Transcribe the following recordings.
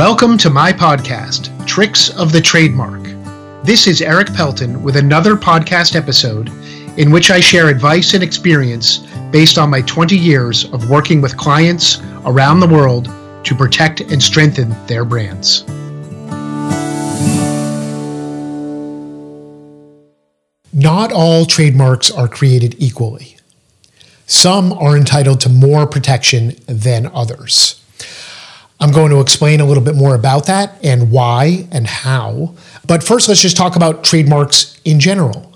Welcome to my podcast, Tricks of the Trademark. This is Erik Pelton with another podcast episode in which I share advice and experience based on my 20 years of working with clients around the world to protect and strengthen their brands. Not all trademarks are created equally. Some are entitled to more protection than others. I'm going to explain a little bit more about that and why and how. But first, let's just talk about trademarks in general.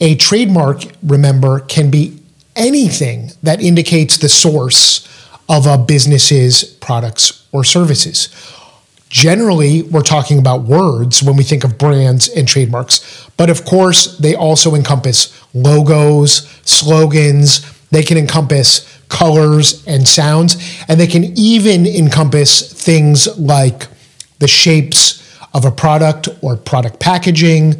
A trademark, remember, can be anything that indicates the source of a business's products or services. Generally, we're talking about words when we think of brands and trademarks, but of course, they also encompass logos, slogans, they can encompass colors and sounds, and they can even encompass things like the shapes of a product or product packaging,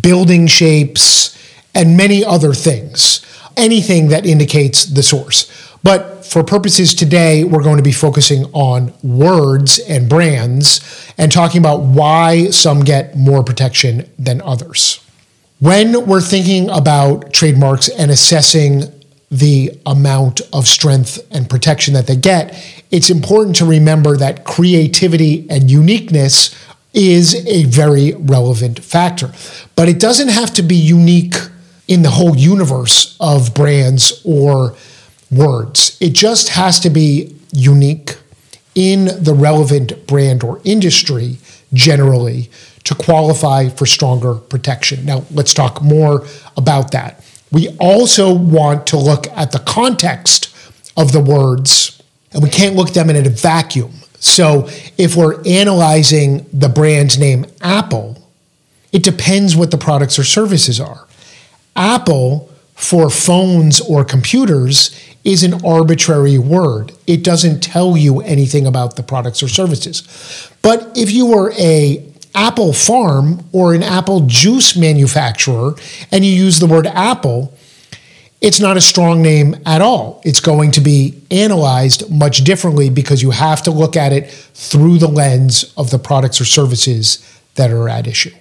building shapes, and many other things. Anything that indicates the source. But for purposes today, we're going to be focusing on words and brands and talking about why some get more protection than others. When we're thinking about trademarks and assessing the amount of strength and protection that they get, it's important to remember that creativity and uniqueness is a very relevant factor. But it doesn't have to be unique in the whole universe of brands or words. It just has to be unique in the relevant brand or industry generally to qualify for stronger protection. Now, let's talk more about that. We also want to look at the context of the words, and we can't look at them in a vacuum. So if we're analyzing the brand name Apple, it depends what the products or services are. Apple for phones or computers is an arbitrary word. It doesn't tell you anything about the products or services. But if you were a apple farm or an apple juice manufacturer and you use the word apple, it's not a strong name at all. It's going to be analyzed much differently because you have to look at it through the lens of the products or services that are at issue.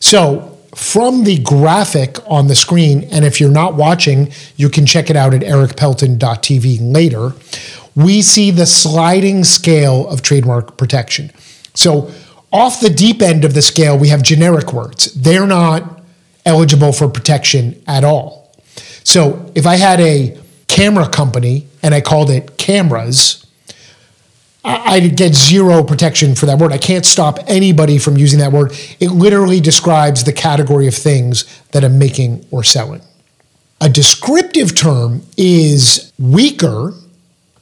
So, from the graphic on the screen, and if you're not watching, you can check it out at erikpelton.tv later. We see the sliding scale of trademark protection. So, off the deep end of the scale, we have generic words. They're not eligible for protection at all. So if I had a camera company and I called it cameras, I'd get zero protection for that word. I can't stop anybody from using that word. It literally describes the category of things that I'm making or selling. A descriptive term is weaker,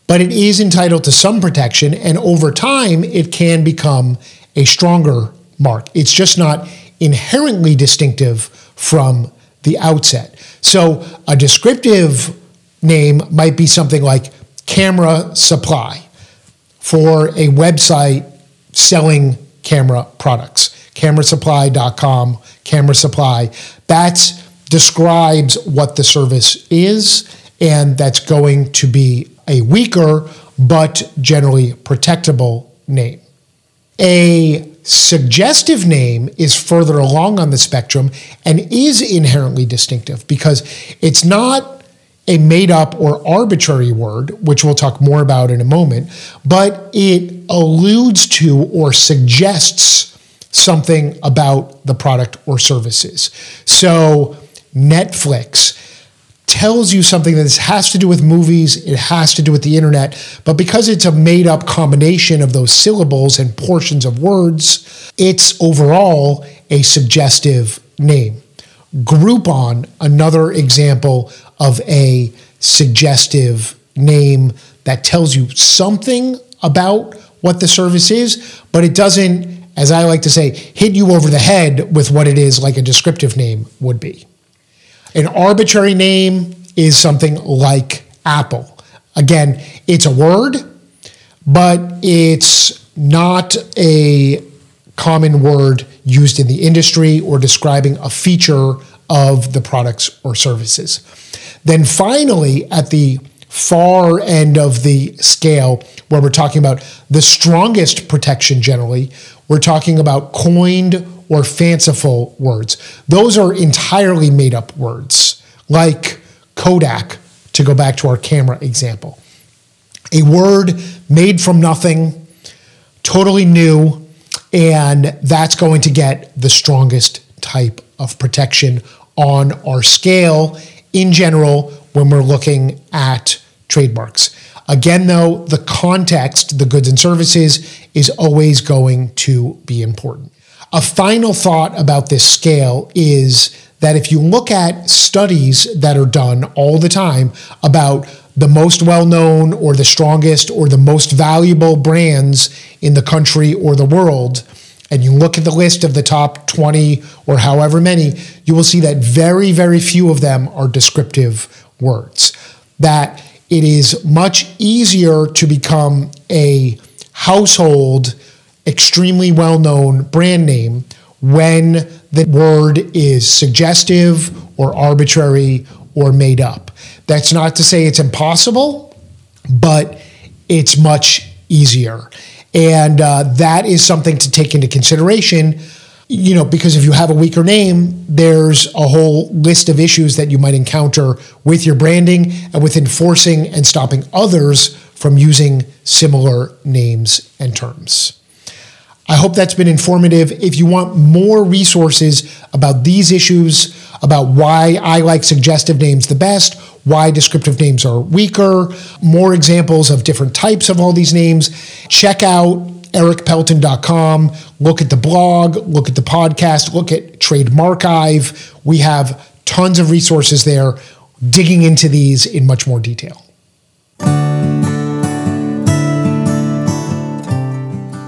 but it is entitled to some protection, and over time, it can become a stronger mark. It's just not inherently distinctive from the outset. So a descriptive name might be something like camera supply for a website selling camera products. Camerasupply.com, camera supply. That describes what the service is, and that's going to be a weaker but generally protectable name. A suggestive name is further along on the spectrum and is inherently distinctive because it's not a made up or arbitrary word, which we'll talk more about in a moment, but it alludes to or suggests something about the product or services. So, Netflix tells you something that has to do with movies, it has to do with the internet, but because it's a made up combination of those syllables and portions of words, it's overall a suggestive name. Groupon, another example of a suggestive name that tells you something about what the service is, but it doesn't, as I like to say, hit you over the head with what it is like a descriptive name would be. An arbitrary name is something like Apple. Again, it's a word, but it's not a common word used in the industry or describing a feature of the products or services. Then finally, at the far end of the scale where we're talking about the strongest protection generally, we're talking about coined or fanciful words. Those are entirely made up words, like Kodak, to go back to our camera example. A word made from nothing, totally new, and that's going to get the strongest type of protection on our scale in general when we're looking at trademarks. Again, though, the context, the goods and services, is always going to be important. A final thought about this scale is that if you look at studies that are done all the time about the most well known or the strongest or the most valuable brands in the country or the world, and you look at the list of the top 20 or however many, you will see that very, very few of them are descriptive words. That it is much easier to become a household, extremely well known brand name when the word is suggestive or arbitrary or made up. That's not to say it's impossible, but it's much easier. And uh, that is something to take into consideration, you know, because if you have a weaker name, there's a whole list of issues that you might encounter with your branding and with enforcing and stopping others from using similar names and terms. I hope that's been informative. If you want more resources about these issues, about why I like suggestive names the best, why descriptive names are weaker, more examples of different types of all these names, check out erikpelton.com. Look at the blog, look at the podcast, look at Trademarchive. We have tons of resources there digging into these in much more detail.